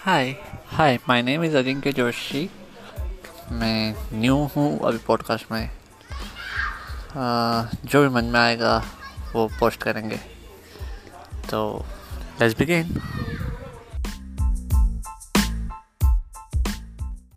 Hi hi my name is Ajinkya Joshi मैं new हूँ अभी पॉडकास्ट में। uh, जो भी मन में आएगा, वो पोस्ट करेंगे। तो लेट्स बिगिन